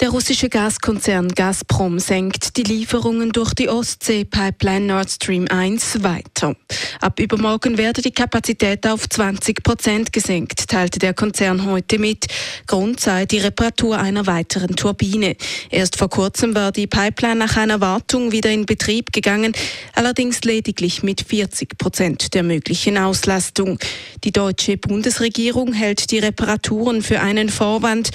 Der russische Gaskonzern Gazprom senkt die Lieferungen durch die Ostsee-Pipeline Nord Stream 1 weiter. Ab übermorgen werde die Kapazität auf 20 Prozent gesenkt, teilte der Konzern heute mit. Grund sei die Reparatur einer weiteren Turbine. Erst vor kurzem war die Pipeline nach einer Wartung wieder in Betrieb gegangen, allerdings lediglich mit 40 Prozent der möglichen Auslastung. Die deutsche Bundesregierung hält die Reparaturen für einen Vorwand.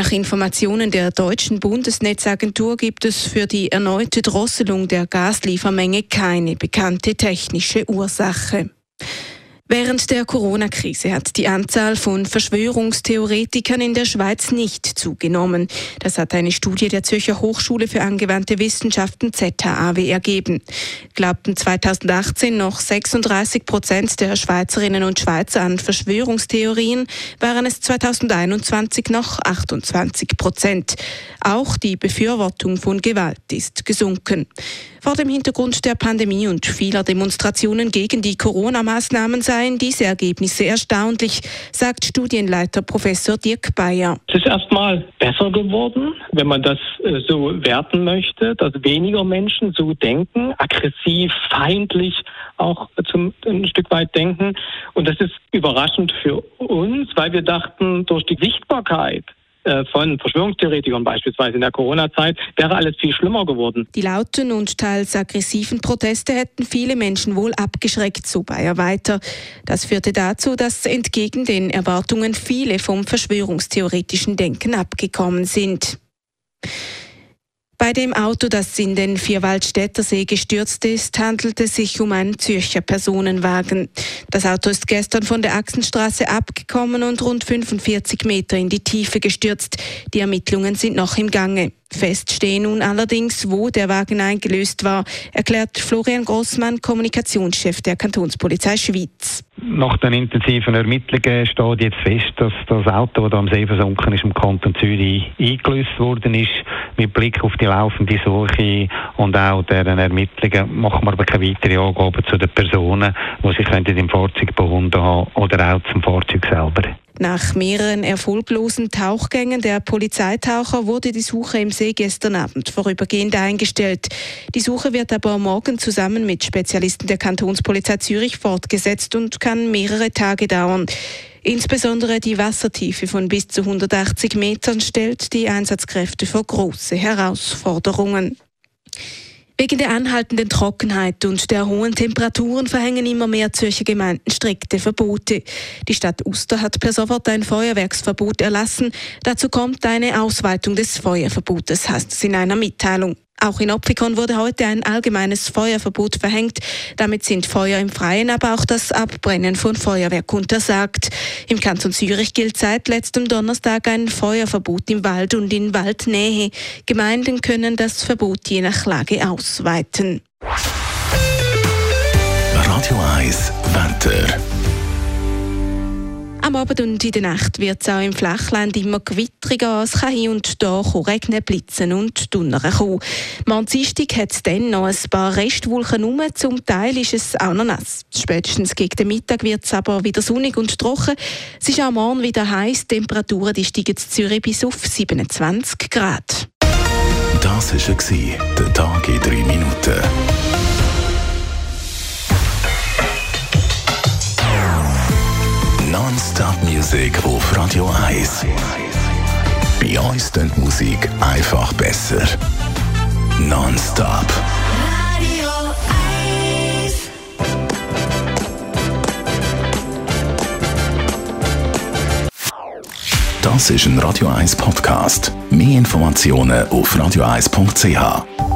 Nach Informationen der deutschen Bundesnetzagentur gibt es für die erneute Drosselung der Gasliefermenge keine bekannte technische Ursache. Während der Corona-Krise hat die Anzahl von Verschwörungstheoretikern in der Schweiz nicht zugenommen. Das hat eine Studie der Zürcher Hochschule für angewandte Wissenschaften ZHAW ergeben. Glaubten 2018 noch 36 Prozent der Schweizerinnen und Schweizer an Verschwörungstheorien, waren es 2021 noch 28 Prozent. Auch die Befürwortung von Gewalt ist gesunken. Vor dem Hintergrund der Pandemie und vieler Demonstrationen gegen die Corona-Maßnahmen seien diese Ergebnisse erstaunlich, sagt Studienleiter Professor Dirk Bayer. Es ist erstmal besser geworden, wenn man das äh, so werten möchte, dass weniger Menschen so denken, aggressiv, feindlich auch zum, ein Stück weit denken. Und das ist überraschend für uns, weil wir dachten, durch die Sichtbarkeit von Verschwörungstheoretikern beispielsweise in der Corona-Zeit, wäre alles viel schlimmer geworden. Die lauten und teils aggressiven Proteste hätten viele Menschen wohl abgeschreckt, so Bayer weiter. Das führte dazu, dass entgegen den Erwartungen viele vom verschwörungstheoretischen Denken abgekommen sind. Bei dem Auto, das in den Vierwaldstätter See gestürzt ist, handelt es sich um einen Zürcher Personenwagen. Das Auto ist gestern von der Achsenstraße abgekommen und rund 45 Meter in die Tiefe gestürzt. Die Ermittlungen sind noch im Gange. Fest stehe nun allerdings, wo der Wagen eingelöst war, erklärt Florian Grossmann, Kommunikationschef der Kantonspolizei Schweiz. Nach den intensiven Ermittlungen steht jetzt fest, dass das Auto, das am See versunken ist, im Kanton Zürich eingelöst worden ist. Mit Blick auf die laufende Suche und auch deren Ermittlungen machen wir aber keine weiteren Angaben zu den Personen, die sich im Fahrzeug befunden haben oder auch zum Fahrzeug selber. Nach mehreren erfolglosen Tauchgängen der Polizeitaucher wurde die Suche im See gestern Abend vorübergehend eingestellt. Die Suche wird aber morgen zusammen mit Spezialisten der Kantonspolizei Zürich fortgesetzt und kann mehrere Tage dauern. Insbesondere die Wassertiefe von bis zu 180 Metern stellt die Einsatzkräfte vor große Herausforderungen. Wegen der anhaltenden Trockenheit und der hohen Temperaturen verhängen immer mehr Zürcher Gemeinden strikte Verbote. Die Stadt Uster hat per sofort ein Feuerwerksverbot erlassen. Dazu kommt eine Ausweitung des Feuerverbotes, heißt es in einer Mitteilung. Auch in Opfikon wurde heute ein allgemeines Feuerverbot verhängt. Damit sind Feuer im Freien, aber auch das Abbrennen von Feuerwerk untersagt. Im Kanton Zürich gilt seit letztem Donnerstag ein Feuerverbot im Wald und in Waldnähe. Gemeinden können das Verbot je nach Lage ausweiten. Radio 1 Wetter. Am Abend und in der Nacht wird es auch im Flachland immer gewittriger. Es kann hier und da regnen, blitzen und donnern kommen. Am Dienstag hat es dann noch ein paar Restwolken rum. Zum Teil ist es auch noch nass. Spätestens gegen den Mittag wird es aber wieder sonnig und trocken. Es ist auch morgen wieder heiß. Die Temperaturen die steigen in Zürich bis auf 27 Grad. Das war der Tag in drei Minuten. Non-Stop-Musik auf Radio 1. Bei uns klingt Musik einfach besser. Non-Stop. Radio 1. Das ist ein Radio 1 Podcast. Mehr Informationen auf radio1.ch.